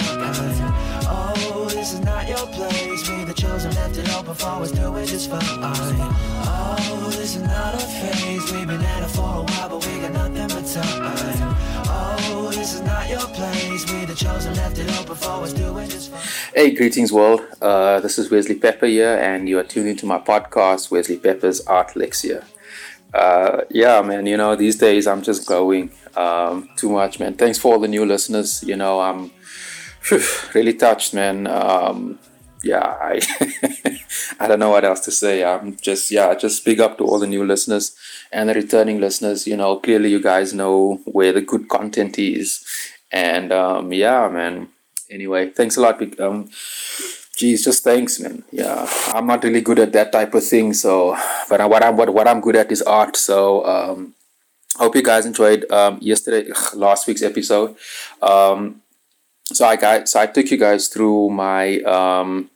time. Oh, this is not your place. We the chosen left it open for us doing just fine. Oh, this is not a phase. We've been at it for a while, but we got nothing but time. Oh. Hey, greetings, world. Uh, this is Wesley Pepper here, and you are tuned into my podcast, Wesley Pepper's Art Lexia. Uh, yeah, man, you know, these days I'm just going um, too much, man. Thanks for all the new listeners. You know, I'm phew, really touched, man. Um, yeah, I I don't know what else to say. I'm just yeah, just big up to all the new listeners and the returning listeners. You know, clearly you guys know where the good content is, and um, yeah, man. Anyway, thanks a lot. Um, geez, just thanks, man. Yeah, I'm not really good at that type of thing. So, but what I'm what, what I'm good at is art. So, um, hope you guys enjoyed um, yesterday, last week's episode. Um, so I got so I took you guys through my um,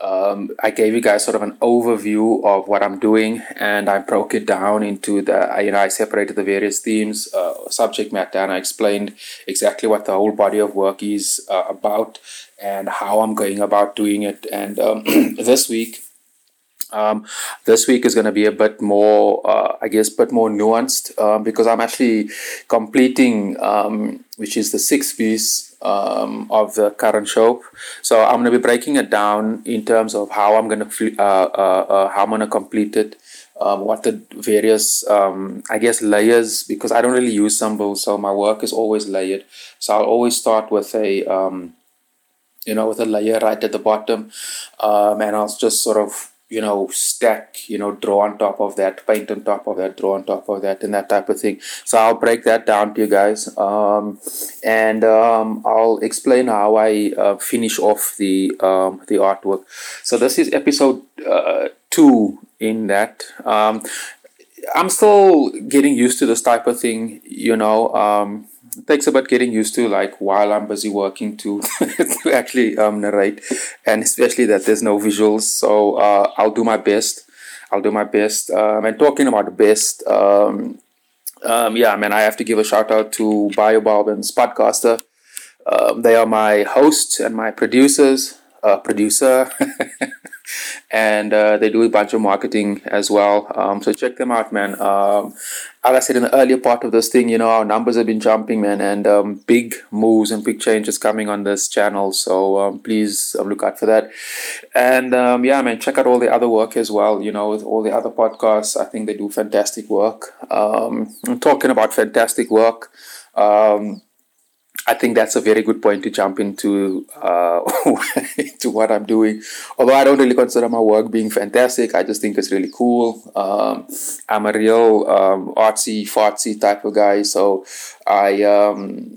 um, I gave you guys sort of an overview of what I'm doing, and I broke it down into the you know I separated the various themes, uh, subject matter, and I explained exactly what the whole body of work is uh, about and how I'm going about doing it. And um, this week, um, this week is going to be a bit more, uh, I guess, bit more nuanced um, because I'm actually completing, um, which is the sixth piece um, of the current show. So I'm going to be breaking it down in terms of how I'm going to, uh, uh, uh, how I'm going to complete it. Um, what the various, um, I guess, layers, because I don't really use symbols, so my work is always layered. So I'll always start with a, um, you know, with a layer right at the bottom, um, and I'll just sort of, you know, stack, you know, draw on top of that, paint on top of that, draw on top of that, and that type of thing. So I'll break that down to you guys, um, and um, I'll explain how I uh, finish off the um, the artwork. So this is episode uh, two in that. Um, I'm still getting used to this type of thing, you know. It takes about getting used to, like while I'm busy working, to to actually um, narrate, and especially that there's no visuals. So uh, I'll do my best. I'll do my best. Um, and talking about the best, um, um, yeah, man, I have to give a shout out to Baobulb and Spotcaster. Um, they are my hosts and my producers. Uh, producer. and uh, they do a bunch of marketing as well. Um, so check them out, man. Um, as I said in the earlier part of this thing, you know, our numbers have been jumping, man, and um, big moves and big changes coming on this channel. So um, please um, look out for that. And um, yeah, man, check out all the other work as well. You know, with all the other podcasts, I think they do fantastic work. I'm talking about fantastic work. Um, I think that's a very good point to jump into uh, to what I'm doing. Although I don't really consider my work being fantastic, I just think it's really cool. Um, I'm a real um, artsy, fartsy type of guy, so I um,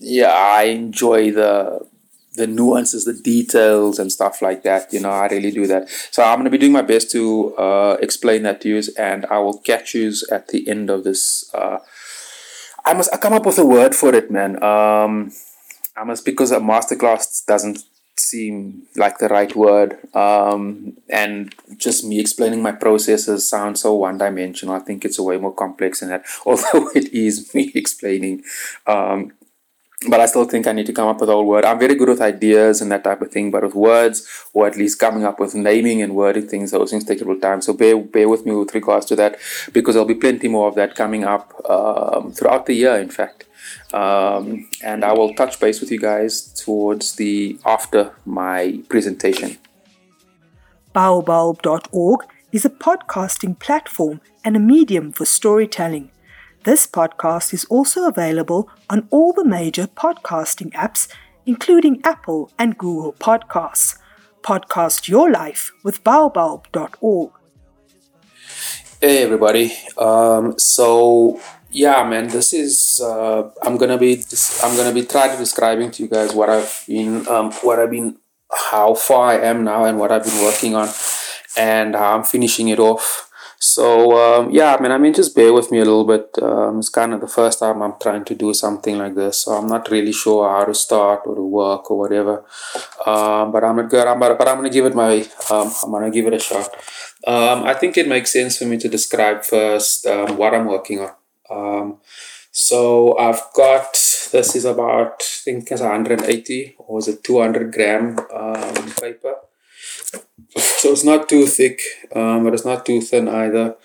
yeah I enjoy the the nuances, the details, and stuff like that. You know, I really do that. So I'm gonna be doing my best to uh, explain that to you, and I will catch you at the end of this. Uh, I must I come up with a word for it, man. Um, I must because a masterclass doesn't seem like the right word, um, and just me explaining my processes sounds so one dimensional. I think it's way more complex than that. Although it is me explaining, um, but I still think I need to come up with a whole word. I'm very good with ideas and that type of thing, but with words, or at least coming up with naming and wording things, those things take a little time. So bear, bear with me with regards to that, because there'll be plenty more of that coming up um, throughout the year, in fact. Um, and I will touch base with you guys towards the after my presentation. Baobulb.org is a podcasting platform and a medium for storytelling. This podcast is also available on all the major podcasting apps, including Apple and Google Podcasts. Podcast your life with baobulb.org. Hey everybody. Um, so yeah, man, this is uh, I'm gonna be I'm gonna be trying to describing to you guys what I've been um, what I've been how far I am now and what I've been working on and how I'm finishing it off. So um, yeah, I mean, I mean, just bear with me a little bit. Um, it's kind of the first time I'm trying to do something like this, so I'm not really sure how to start or to work or whatever. Um, but I'm good. I'm, but I'm gonna give it my. Um, I'm gonna give it a shot. Um, I think it makes sense for me to describe first um, what I'm working on. Um, so I've got this is about I think it's 180 or is it 200 gram um, paper. So it's not too thick, um, but it's not too thin either.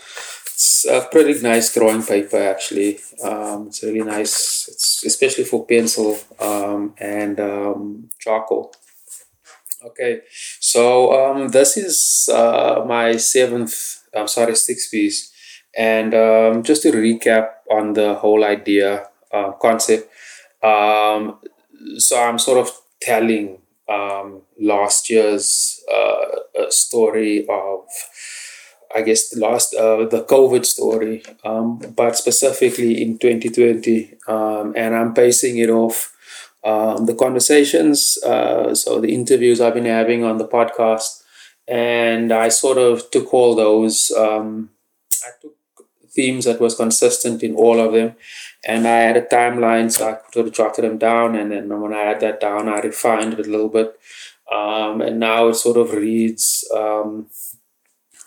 It's a pretty nice drawing paper actually. Um, it's really nice, it's especially for pencil um, and um, charcoal. Okay, so um, this is uh, my seventh, I'm sorry, sixth piece. And um, just to recap on the whole idea, uh, concept, um, so I'm sort of telling um, last year's uh, story of, I guess, the last uh, the COVID story, um, but specifically in 2020, um, and I'm basing it off um, the conversations, uh, so the interviews I've been having on the podcast, and I sort of took all those. Um, I took themes that was consistent in all of them, and I had a timeline, so I sort of jotted them down, and then when I had that down, I refined it a little bit, um, and now it sort of reads. Um,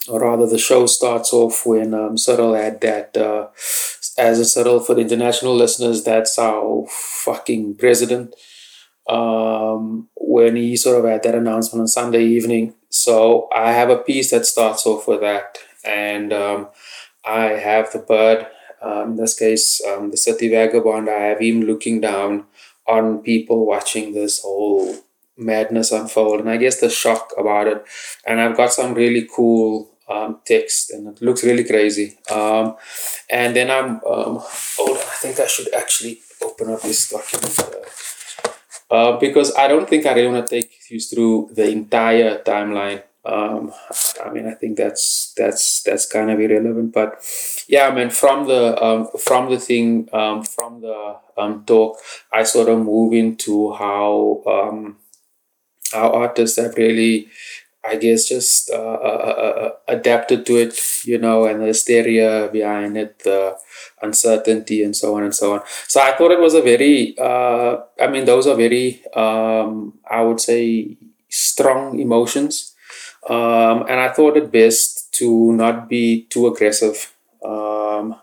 or rather, the show starts off when um, Cyril had that uh, as a Cyril for the international listeners, that's our fucking president. Um, when he sort of had that announcement on Sunday evening. So I have a piece that starts off with that, and um, I have the bird. Um, in this case, um, the city vagabond. I have him looking down on people watching this whole madness unfold, and I guess the shock about it. And I've got some really cool um, text and it looks really crazy. Um, and then I'm, um, oh, I think I should actually open up this document uh, uh, because I don't think I really want to take you through the entire timeline. Um, I mean, I think that's that's that's kind of irrelevant, but yeah, I mean, from the um, from the thing um, from the um, talk, I sort of move into how um, how artists have really I guess just uh, uh, uh, uh, adapted to it, you know, and the hysteria behind it, the uncertainty, and so on and so on. So I thought it was a very, uh, I mean, those are very, um, I would say, strong emotions. Um, and I thought it best to not be too aggressive um,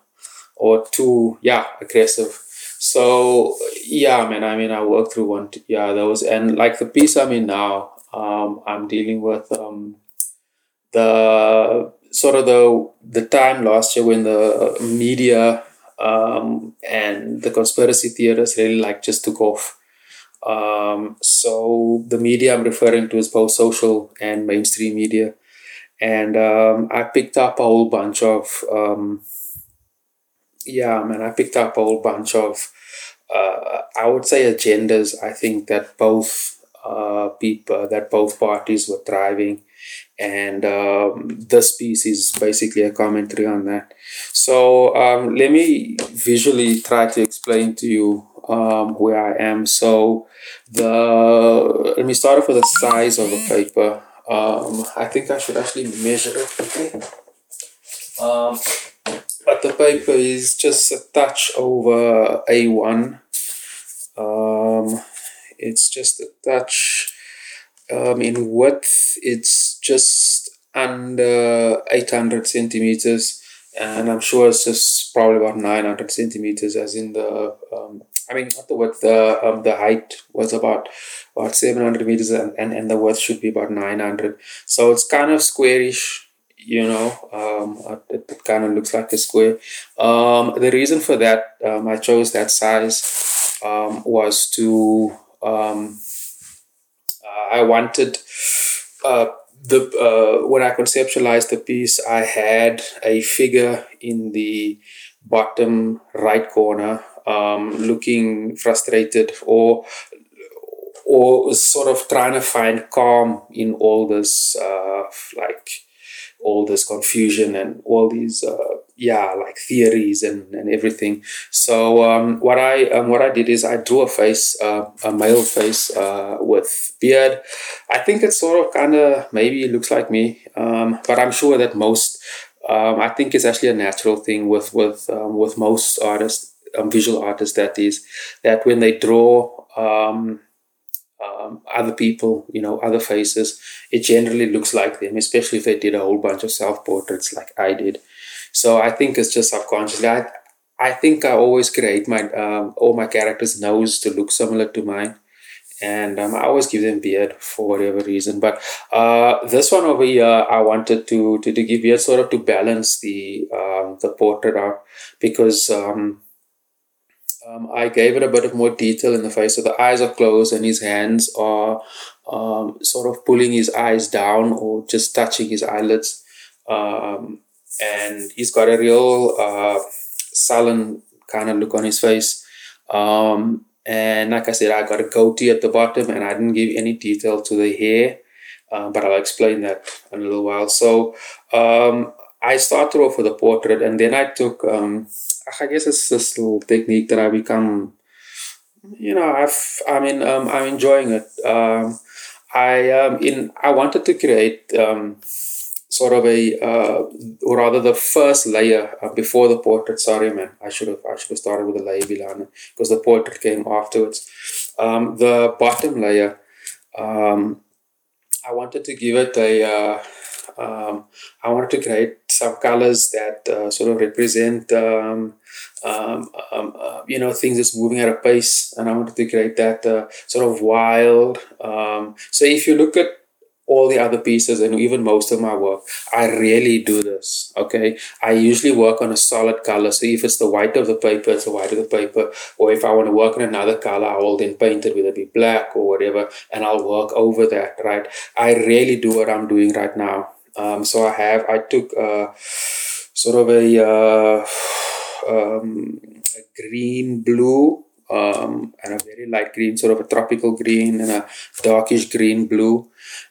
or too, yeah, aggressive. So yeah, man. I mean, I worked through one, yeah, those, and like the piece I'm in now, um, I'm dealing with um, the sort of the the time last year when the media um, and the conspiracy theorists really like just took off. Um, so the media I'm referring to is both social and mainstream media, and um, I picked up a whole bunch of um, yeah, man. I picked up a whole bunch of uh, I would say agendas. I think that both uh, people that both parties were thriving and um, this piece is basically a commentary on that so um, let me visually try to explain to you um, where i am. So the let me start off with the size of the paper. Um, i think i should actually measure it um, but the paper is just a touch over a1 um, it's just a touch um, in width. It's just under 800 centimeters, and I'm sure it's just probably about 900 centimeters, as in the um, I mean, not the width, the um, the height was about about 700 meters, and, and, and the width should be about 900. So it's kind of squarish, you know. Um, it, it kind of looks like a square. Um, the reason for that, um, I chose that size, um, was to um, uh, I wanted uh, the uh, when I conceptualized the piece, I had a figure in the bottom right corner, um, looking frustrated or or sort of trying to find calm in all this uh, like all this confusion and all these uh, yeah like theories and, and everything. So um, what i um, what i did is i drew a face uh, a male face uh, with beard. I think it's sort of kind of maybe looks like me um, but i'm sure that most um, i think it's actually a natural thing with with um, with most artists um, visual artists that is that when they draw um, other people, you know, other faces, it generally looks like them, especially if they did a whole bunch of self portraits like I did. So I think it's just subconsciously. I, I think I always create my um, all my characters' nose to look similar to mine, and um, I always give them beard for whatever reason. But uh, this one over here, I wanted to to, to give beard sort of to balance the um, the portrait out because. Um, um, I gave it a bit of more detail in the face. So the eyes are closed and his hands are um, sort of pulling his eyes down or just touching his eyelids. Um, and he's got a real uh, sullen kind of look on his face. Um, and like I said, I got a goatee at the bottom and I didn't give any detail to the hair. Uh, but I'll explain that in a little while. So um, I started off with a portrait and then I took um, I guess it's this little technique that I become, you know, I've, I mean, um, I'm enjoying it. Um, I um, in I wanted to create um, sort of a, uh, or rather the first layer uh, before the portrait. Sorry, man, I should have I should have started with the layer because the portrait came afterwards. Um, the bottom layer, um, I wanted to give it a. Uh, um, I wanted to create some colors that uh, sort of represent, um, um, um, uh, you know, things that's moving at a pace, and I wanted to create that uh, sort of wild. Um, so if you look at all the other pieces and even most of my work, I really do this. Okay, I usually work on a solid color. So if it's the white of the paper, it's the white of the paper. Or if I want to work on another color, I will then paint it, whether it be black or whatever, and I'll work over that. Right. I really do what I'm doing right now. Um, so I have I took uh, sort of a, uh, um, a green blue um, and a very light green, sort of a tropical green and a darkish green blue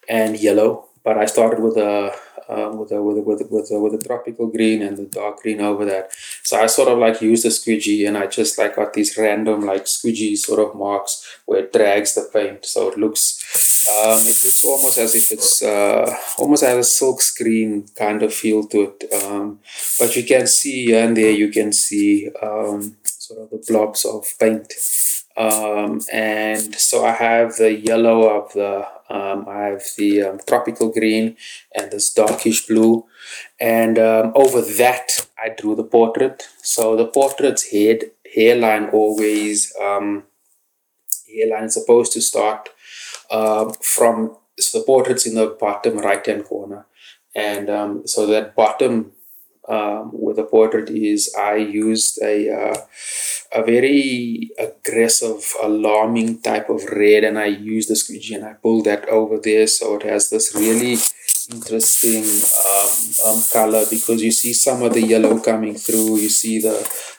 and yellow. But I started with a uh, with a with a, with a, with a, with a tropical green and the dark green over that. So I sort of like used a squeegee and I just like got these random like squeegee sort of marks where it drags the paint. So it looks um, it looks almost as if it's uh, almost has a silk screen kind of feel to it. Um, but you can see and there you can see um, sort of the blobs of paint. Um, and so I have the yellow of the, um, I have the um, tropical green and this darkish blue. And over that, I drew the portrait. So the portrait's head, hairline always, hairline is supposed to start uh, from, so the portrait's in the bottom right hand corner. And um, so that bottom um, with the portrait is I used a uh, a very aggressive, alarming type of red, and I used the squeegee and I pulled that over there, so it has this really interesting um, um, color because you see some of the yellow coming through. You see the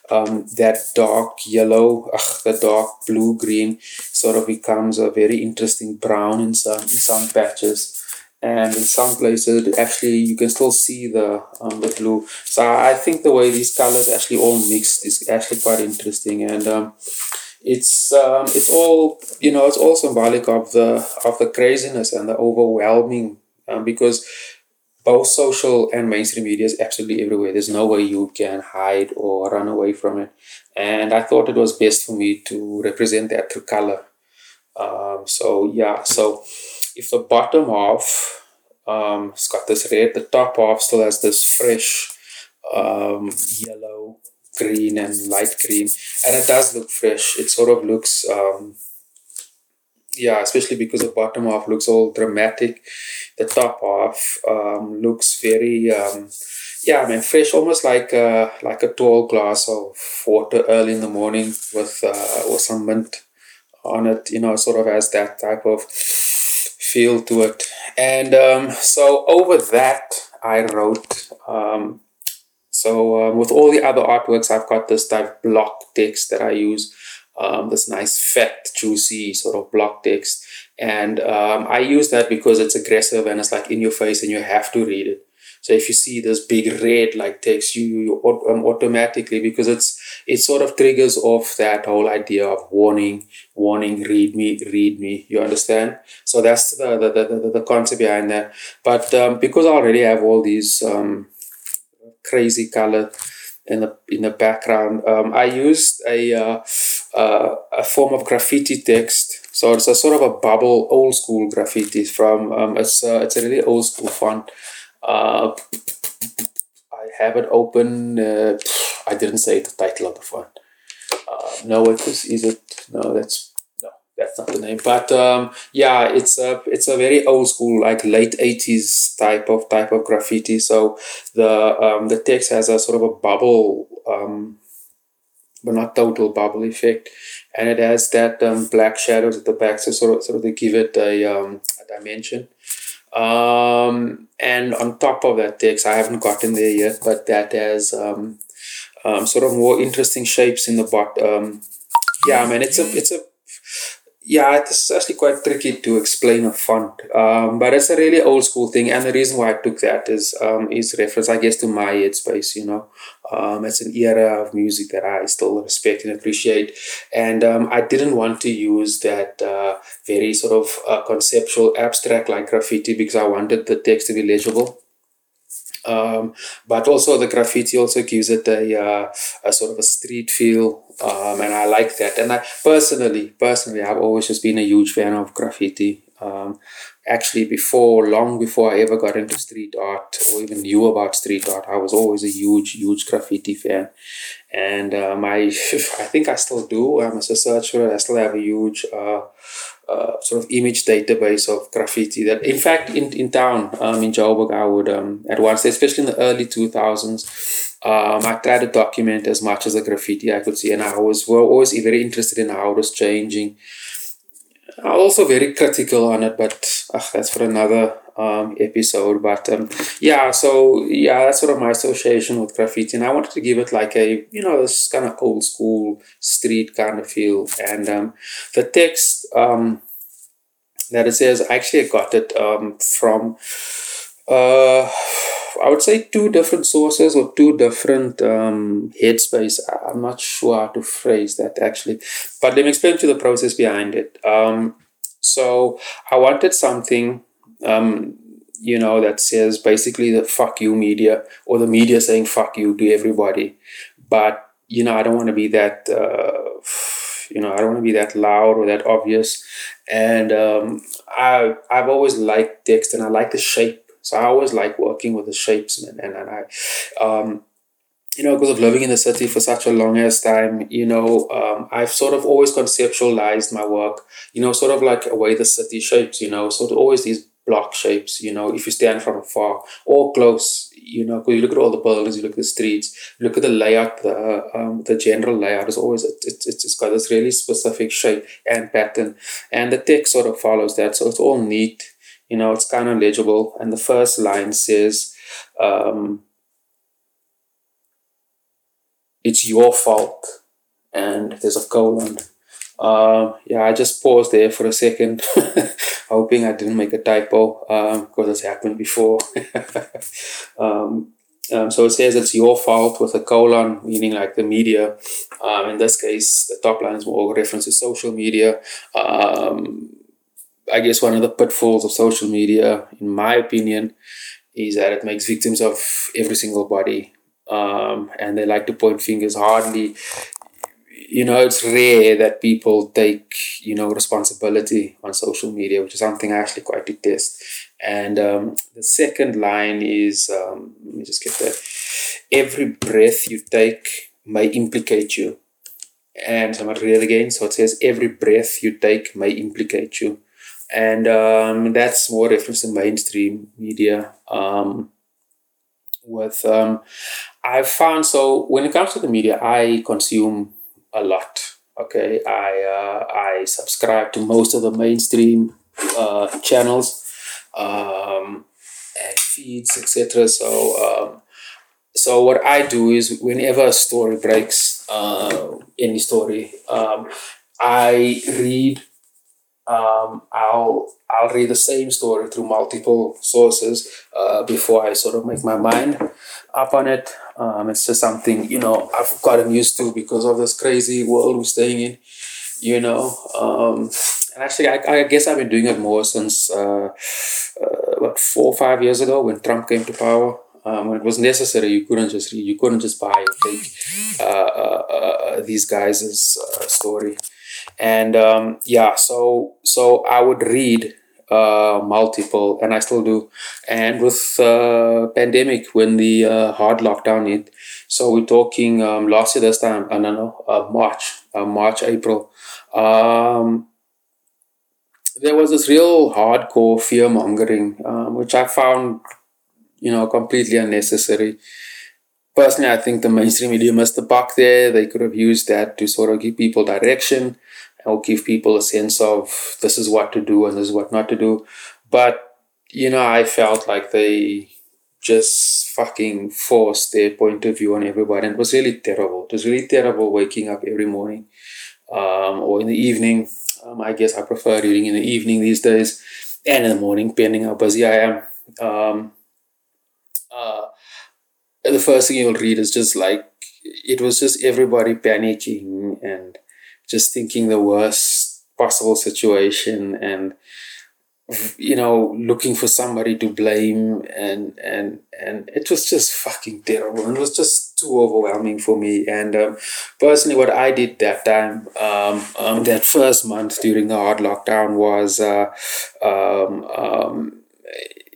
um, that dark yellow, ugh, the dark blue green, sort of becomes a very interesting brown in some in some patches. And in some places actually you can still see the um, the blue. So i think the way these colors actually all mixed is actually quite interesting. And um, it's um, it's all you know it's all symbolic of the of the craziness and the overwhelming um, because both social and mainstream media is absolutely everywhere. There's no way you can hide or run away from it. And i thought it was best for me to represent that through color. Um, so yeah so if the bottom half um, it's got this red, the top half still has this fresh um, yellow, green, and light green, and it does look fresh. It sort of looks, um, yeah, especially because the bottom half looks all dramatic. The top half um, looks very, um, yeah, I mean, fresh, almost like a, like a tall glass of water early in the morning with uh, or some mint on it. You know, sort of has that type of feel to it. And um, so over that, I wrote. Um, so um, with all the other artworks, I've got this type block text that I use. Um, this nice fat, juicy sort of block text. And um, I use that because it's aggressive and it's like in your face and you have to read it. So if you see this big red like text, you, you um, automatically because it's it sort of triggers off that whole idea of warning, warning, read me, read me. You understand? So that's the the, the, the concept behind that. But um, because I already have all these um, crazy color in the in the background, um, I used a uh, uh, a form of graffiti text. So it's a sort of a bubble, old school graffiti from um, it's uh, it's a really old school font. Uh, I have it open. Uh, I didn't say the title of the font. Uh, no, it is. Is it? No, that's no, that's not the name. But um, yeah, it's a it's a very old school, like late eighties type of type of graffiti. So the um, the text has a sort of a bubble, um, but not total bubble effect, and it has that um, black shadows at the back, so sort of sort of to give it a, um, a dimension. Um, and on top of that text, I haven't gotten there yet, but that has um, um, sort of more interesting shapes in the bottom. Um, yeah, I mean, it's a, it's a, yeah, it's actually quite tricky to explain a font, um, but it's a really old school thing. And the reason why I took that is um, is reference, I guess, to my headspace. You know, um, it's an era of music that I still respect and appreciate, and um, I didn't want to use that uh, very sort of uh, conceptual, abstract like graffiti because I wanted the text to be legible. Um, but also the graffiti also gives it a, uh, a sort of a street feel um, and I like that. And I personally personally I've always just been a huge fan of graffiti. Um, actually before long before I ever got into street art or even knew about street art I was always a huge huge graffiti fan. And um, I I think I still do. I'm a researcher I still have a huge uh, uh, sort of image database of graffiti that in fact in, in town um, in Joburg I would um, at once especially in the early 2000s um, I tried to document as much as the graffiti I could see and I was were always very interested in how it was changing. I'm also very critical on it but uh, that's for another um, episode but um, yeah so yeah that's sort of my association with graffiti and I wanted to give it like a you know this kind of old school street kind of feel and um, the text um, that it says I actually got it um, from uh, I would say two different sources or two different um, headspace. I'm not sure how to phrase that actually, but let me explain to you the process behind it. Um, so I wanted something um, you know, that says basically the fuck you media or the media saying fuck you to everybody. But, you know, I don't want to be that, uh, you know, I don't want to be that loud or that obvious. And um, I, I've always liked text and I like the shape. So I always like working with the shapes, man. And, and I, um, you know, because of living in the city for such a long ass time, you know, um, I've sort of always conceptualized my work, you know, sort of like a way the city shapes, you know, sort of always these block shapes, you know, if you stand from afar or close, you know, you look at all the buildings, you look at the streets, look at the layout, the um, the general layout is always, it, it, it's got this really specific shape and pattern. And the text sort of follows that. So it's all neat, you know, it's kind of legible. And the first line says, um, it's your fault. And there's a colon. Uh, yeah, I just paused there for a second, hoping I didn't make a typo um, because it's happened before. um, um, so it says it's your fault with a colon, meaning like the media. Um, in this case, the top line is more reference to social media. Um, I guess one of the pitfalls of social media, in my opinion, is that it makes victims of every single body. Um, and they like to point fingers. Hardly you know, it's rare that people take, you know, responsibility on social media, which is something I actually quite detest. And um, the second line is, um, let me just get that. Every breath you take may implicate you. And I'm going to read it again. So it says, every breath you take may implicate you. And um, that's more reference to mainstream media. Um, with um, I've found so when it comes to the media, I consume a lot. Okay, I uh, I subscribe to most of the mainstream uh, channels um, and feeds, etc. So um, so what I do is whenever a story breaks, uh, any story, um, I read. Um, I'll I'll read the same story through multiple sources uh, before I sort of make my mind up on it. Um, it's just something you know I've gotten used to because of this crazy world we're staying in. You know, um, and actually, I, I guess I've been doing it more since uh, uh, what four or five years ago when Trump came to power. Um, when it was necessary, you couldn't just read, you couldn't just buy or take uh, uh, uh these guys' uh, story, and um, yeah, so so I would read uh, multiple, and I still do. And with uh, pandemic, when the uh, hard lockdown hit, so we're talking um, last year this time, I don't know, March, uh, March, April. Um, there was this real hardcore fear mongering, um, which I found, you know, completely unnecessary. Personally, I think the mainstream media missed the buck there. They could have used that to sort of give people direction or give people a sense of this is what to do and this is what not to do. But, you know, I felt like they just fucking forced their point of view on everybody. And it was really terrible. It was really terrible waking up every morning um, or in the evening. Um, I guess I prefer reading in the evening these days and in the morning, depending how busy I am. Um, uh, the first thing you'll read is just like, it was just everybody panicking and just thinking the worst possible situation and you know looking for somebody to blame and and and it was just fucking terrible and it was just too overwhelming for me. And um, personally what i did that time um, um, that first month during the hard lockdown was uh, um, um,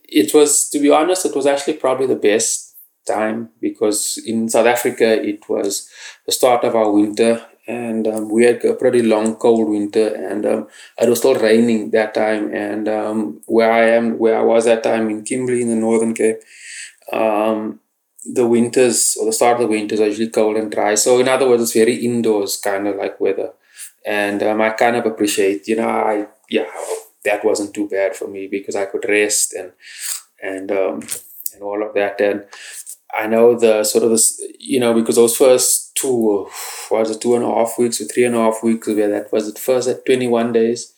it was to be honest it was actually probably the best time because in south africa it was the start of our winter and um, we had a pretty long cold winter and um, it was still raining that time. And um, where i am where i was that time in kimberley in the northern cape um, the winters or the start of the winters are usually cold and dry. So in other words it's very indoors kind of like weather. And um, i kind of appreciate you know i yeah that wasn't too bad for me because i could rest and and um, and all of that. And i know the sort of this you know because those first two was it two and a half weeks or three and a half weeks where that was it first at 21 days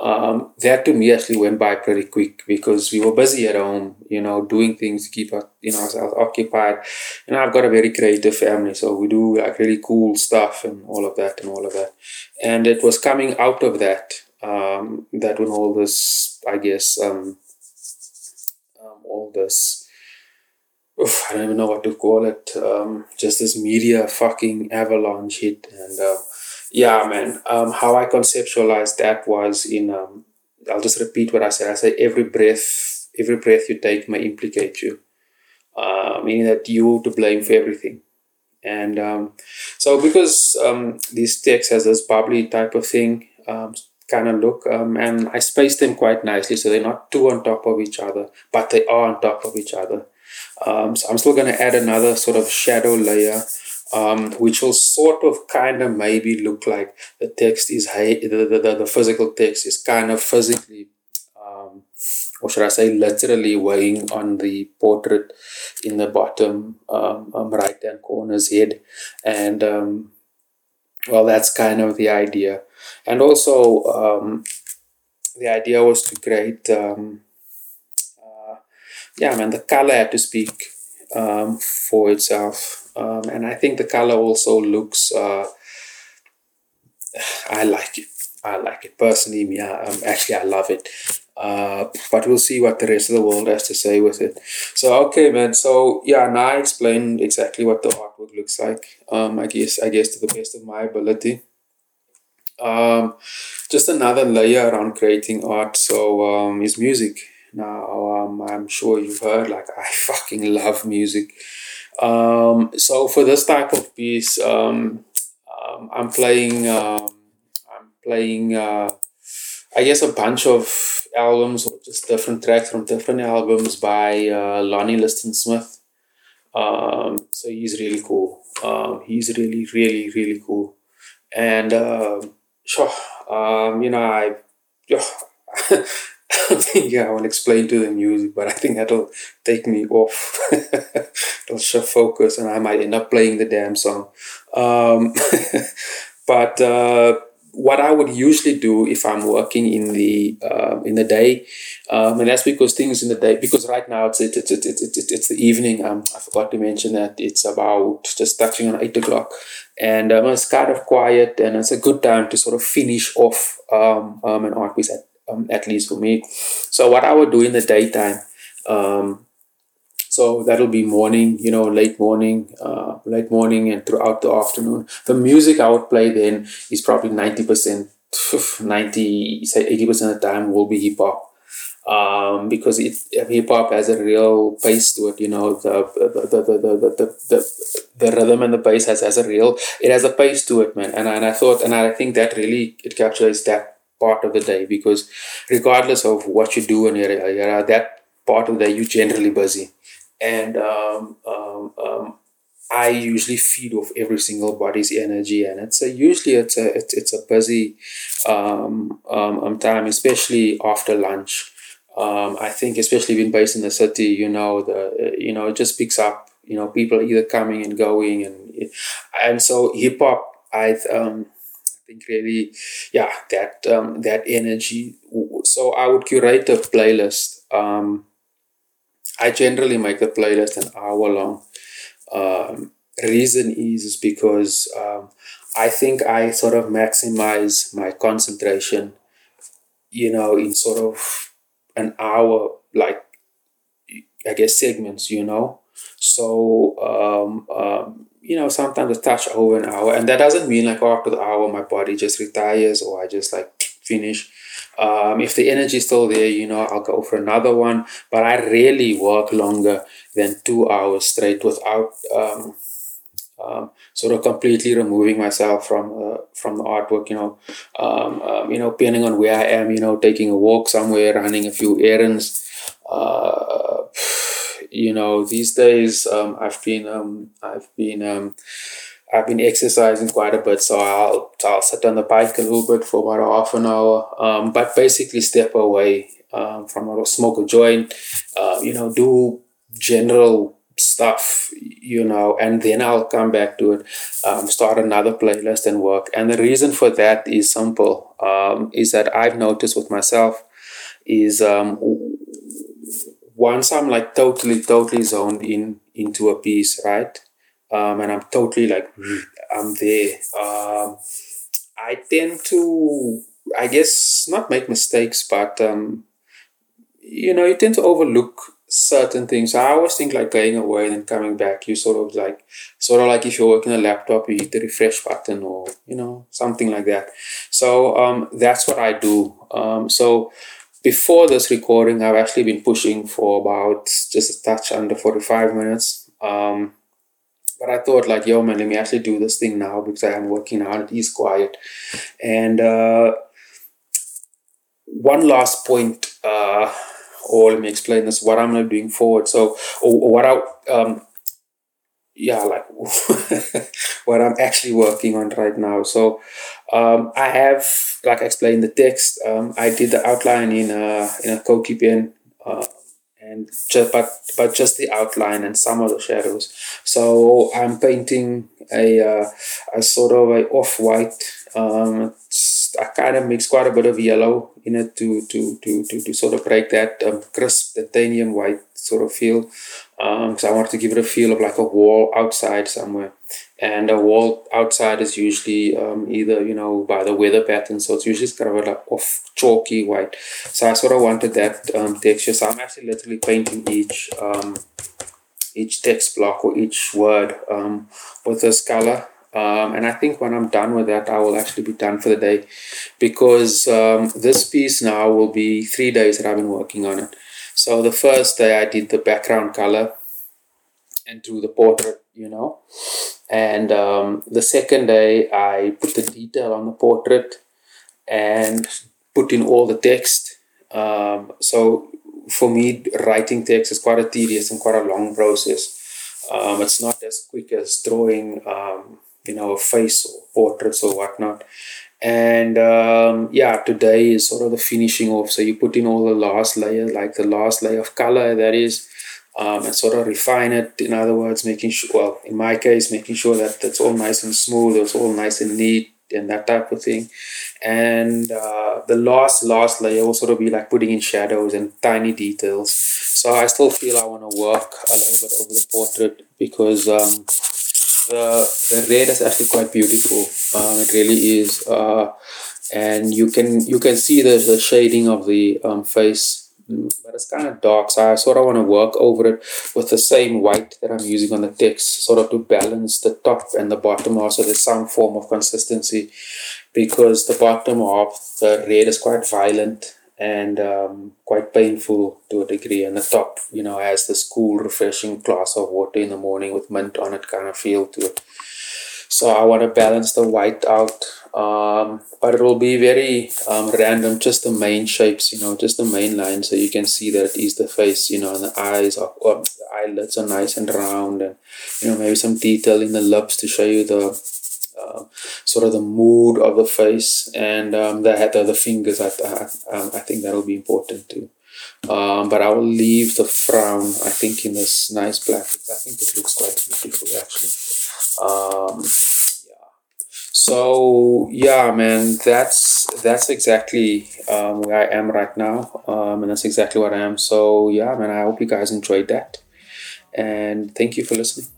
um, that to me actually went by pretty quick because we were busy at home, you know, doing things to keep us, you know, ourselves occupied. And I've got a very creative family, so we do like really cool stuff and all of that and all of that. And it was coming out of that um, that when all this, I guess, um, um, all this oof, I don't even know what to call it. Um, just this media fucking avalanche hit, and uh, yeah, man. Um, how I conceptualized that was in. Um, I'll just repeat what I said. I say every breath, every breath you take may implicate you, uh, meaning that you're to blame for everything. And um, so, because um, this text has this bubbly type of thing, um, kind of look, um, and I spaced them quite nicely, so they're not too on top of each other, but they are on top of each other. Um, so I'm still going to add another sort of shadow layer, um, which will sort of kind of maybe look like the text is, the, the, the, physical text is kind of physically, um, or should I say literally weighing on the portrait in the bottom um, um, right hand corner's head. And um, well, that's kind of the idea. And also, the idea was to create um, yeah, man, the color had to speak um, for itself. Um, and I think the color also looks, uh, I like it. I like it personally. Yeah, um, actually, I love it. Uh, but we'll see what the rest of the world has to say with it. So okay, man. So yeah, now I explained exactly what the artwork looks like. Um, I guess I guess to the best of my ability. Um, just another layer around creating art. So um, is music. Now, um, I'm sure you've heard, like, I fucking love music. Um, so for this type of piece, um, um, I'm playing, um, I'm playing, uh, I guess, a bunch of albums or just different tracks from different albums by uh, Lonnie Liston Smith. Um, so he's really cool. He's really, really, really cool. And, uh, sure, you know, I, yeah, yeah, I will explain to the music, but I think that'll take me off. It'll shift focus, and I might end up playing the damn song. Um, but uh, what I would usually do if I'm working in the uh, in the day, um, and that's because things in the day because right now it's it's it's it's, it's, it's the evening. Um, I forgot to mention that it's about just touching on eight o'clock, and um, it's kind of quiet, and it's a good time to sort of finish off um, um an art piece at um, at least for me. So what I would do in the daytime, um, so that'll be morning, you know, late morning, uh, late morning, and throughout the afternoon. The music I would play then is probably ninety percent, ninety say eighty percent of the time will be hip hop. um, because it hip hop has a real pace to it. You know, the the the the the, the, the, rhythm and the bass has, has a real it has a pace to it, man. And and I thought and I think that really it captures that part of the day because regardless of what you do in your area, that part of the day you're generally busy, and um, um, um, I usually feed off every single body's energy, and it's a usually it's a it's, it's a busy um, um, um time, especially after lunch um, I think especially being based in the city, you know, the you know it just picks up. You know, people either coming and going, and and so hip hop, I um, think really, yeah, that um, that energy. So I would curate a playlist. Um, I generally make the playlist an hour long. Um, reason is, is because um, I think I sort of maximize my concentration, you know, in sort of an hour like I guess segments, you know. So um, um, you know, sometimes a touch over an hour, and that doesn't mean like after the hour my body just retires or I just like finish. Um, if the energy is still there, you know, I'll go for another one. But I rarely work longer than two hours straight without um, um, sort of completely removing myself from uh, from the artwork. You know, um, um, you know, depending on where I am, you know, taking a walk somewhere, running a few errands. Uh, you know, these days um, I've been um, I've been um, I've been exercising quite a bit, so I'll I'll sit on the bike a little bit for about half an hour. Um, but basically, step away um, from a smoke a joint. Uh, you know, do general stuff, you know, and then I'll come back to it, um, start another playlist and work. And the reason for that is simple, um, is that I've noticed with myself is um, once I'm like totally, totally zoned in into a piece, right? Um, and I'm totally like, I'm there. Um, I tend to, I guess, not make mistakes, but um, you know, you tend to overlook certain things. I always think like going away and then coming back, you sort of like, sort of like if you're working a laptop, you hit the refresh button or, you know, something like that. So um, that's what I do. Um, so before this recording, I've actually been pushing for about just a touch under 45 minutes. Um, but I thought like, yo man, let me actually do this thing now because I am working out. It is quiet. And uh, one last point, uh, or let me explain this what i'm doing forward so or, or what i um yeah like what i'm actually working on right now so um i have like I explained the text um i did the outline in a in a pen uh, and just but but just the outline and some of the shadows so i'm painting a uh, a sort of a off-white um I kind of mix quite a bit of yellow in it to to to to, to sort of break that um, crisp titanium white sort of feel. Um, I wanted to give it a feel of like a wall outside somewhere, and a wall outside is usually um, either you know by the weather pattern, so it's usually kind of like off chalky white. So I sort of wanted that um, texture. So I'm actually literally painting each um, each text block or each word um, with this color um, and I think when I'm done with that, I will actually be done for the day because this piece now will be three days that I've been working on it. So the first day I did the background color and drew the portrait, you know. And um, the second day I put the detail on the portrait and put in all the text. Um, so for me, writing text is quite a tedious and quite a long process. Um, it's not as quick as drawing um, you know, a face or portraits or whatnot. And um, yeah, today is sort of the finishing off. So you put in all the last layer, like the last layer of color that is, um, and sort of refine it. In other words, making sure, well, in my case, making sure that it's all nice and smooth, it's all nice and neat, and that type of thing. And uh, the last last layer will sort of be like putting in shadows and tiny details. So I still feel I want to work a little bit over the portrait because um, the the red is actually quite beautiful. Um, it really is, uh, and you can you can see the, the shading of the um, face, but it's kind of dark. So I sort of want to work over it with the same white that I'm using on the text, sort of to balance the top and the bottom also. There's some form of consistency, because the bottom of the red is quite violent and um, quite painful to a degree. And the top, you know, has this cool, refreshing glass of water in the morning with mint on it kind of feel to it. So I want to balance the white out, um, but it will be very um, random, just the main shapes, you know, just the main lines. So you can see that it is the face, you know, and the eyes are, the eyelids are nice and round, and you know, maybe some detail in the lips to show you the uh, sort of the mood of the face and um, the of the fingers. I, I, um, I think that'll be important too. Um, but I will leave the frown, I think, in this nice black. I think it looks quite beautiful actually. Um, yeah. So yeah, man, that's that's exactly um, where I am right now, um, and that's exactly what I am. So yeah, man, I hope you guys enjoyed that, and thank you for listening.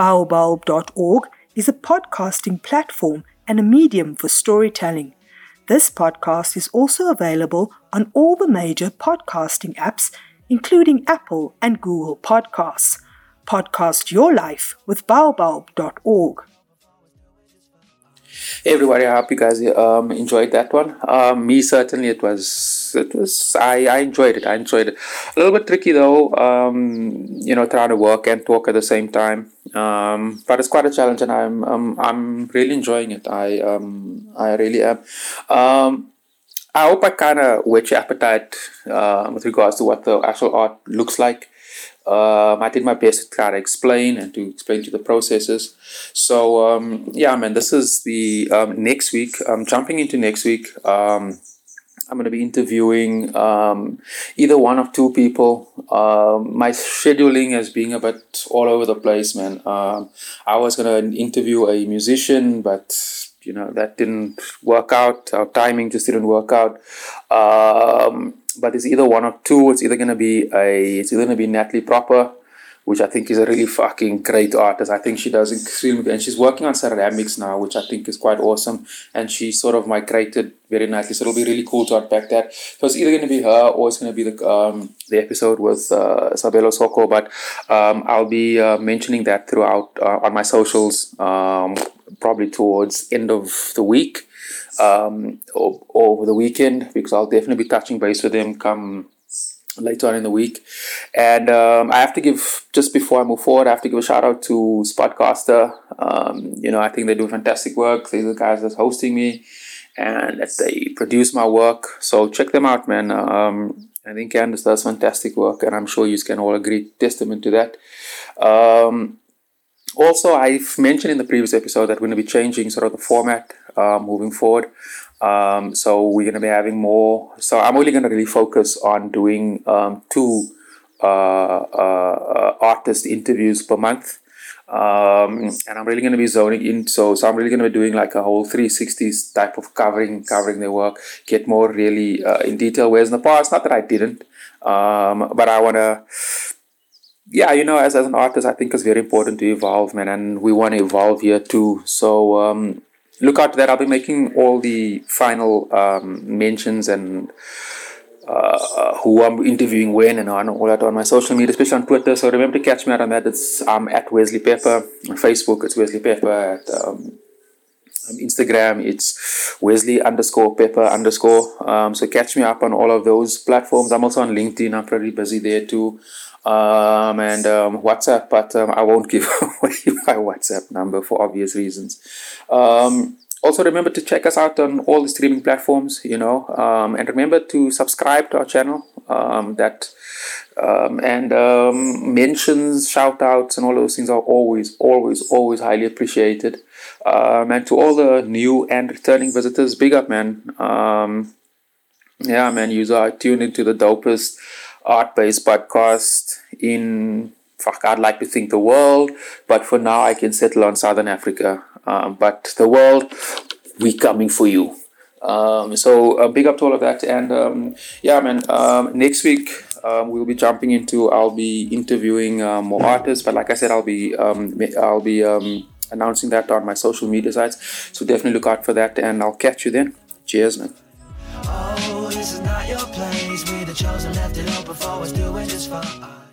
Baobulb.org is a podcasting platform and a medium for storytelling. This podcast is also available on all the major podcasting apps, including Apple and Google Podcasts. Podcast Your Life with Baobulb.org. Hey everybody, I hope you guys um, enjoyed that one. Um, me certainly, it was it was I, I enjoyed it. I enjoyed it. A little bit tricky though, um, you know, trying to work and talk at the same time. Um, but it's quite a challenge, and I'm um, I'm really enjoying it. I um, I really am. Um, I hope I kind of whet your appetite uh, with regards to what the actual art looks like. Um, I did my best to try to explain and to explain to the processes. So um, yeah, man, this is the um, next week. I'm jumping into next week. Um, I'm going to be interviewing um, either one of two people. Um, my scheduling is being a bit all over the place, man. I was going to interview a musician, but you know that didn't work out. Our timing just didn't work out. Um, but it's either one or two. It's either gonna be a it's either gonna be Natalie Proper, which I think is a really fucking great artist. I think she does extremely good. And she's working on ceramics now, which I think is quite awesome. And she sort of migrated very nicely. So it'll be really cool to unpack that. So it's either going to be her or it's going to be the um, the episode with uh, Sabelo Soko. But um, I'll be uh, mentioning that throughout uh, on my socials, um, probably towards end of the week um, or, or over the weekend because I'll definitely be touching base with them come later on in the week. And um, I have to give, just before I move forward, I have to give a shout out to Spotcaster. Um, you know, I think they do fantastic work. These are the guys that's hosting me and they produce my work. So check them out, man. Um, I think Candice does fantastic work, and I'm sure you can all agree, testament to that. Um, also, I've mentioned in the previous episode that we're going to be changing sort of the format uh, moving forward. Um, so we're going to be having more. So I'm only going to really focus on doing um, two uh, uh, artist interviews per month. Um, and I'm really going to be zoning in. So, so I'm really going to be doing like a whole 360s type of covering, covering their work, get more really uh, in detail. Whereas in the past, not that I didn't, um, but I want to yeah, you know, as, as an artist, I think it's very important to evolve, man, and we want to evolve here too. So um, look out to that. I'll be making all the final um, mentions and uh, who I'm interviewing when and on all that on my social media, especially on Twitter. So remember to catch me out on that. It's I'm at Wesley Pepper on Facebook. It's Wesley Pepper at um, um Instagram. It's Wesley underscore Pepper underscore. Um, so catch me up on all of those platforms. I'm also on LinkedIn. I'm pretty busy there too um, and um, WhatsApp, but um, I won't give away my WhatsApp number for obvious reasons. Um, also, remember to check us out on all the streaming platforms, you know, um, and remember to subscribe to our channel. Um, that and mentions, shout outs, and all those things are always, always, always highly appreciated. and to all the new and returning visitors, big up, man. yeah, man, you are tuned into the dopest art based podcast in fuck I'd like to think the world, but for now I can settle on Southern Africa. Um, but the world, we coming for you. Um, so uh, big up to all of that, and um, yeah, man. Um, next week um, we'll be jumping into. I'll be interviewing uh, more artists, but like I said, I'll be um, I'll be announcing that on my social media sites. So definitely look out for that, and I'll catch you then. Cheers, man. Oh, the chosen, left it open for us, doing just fine.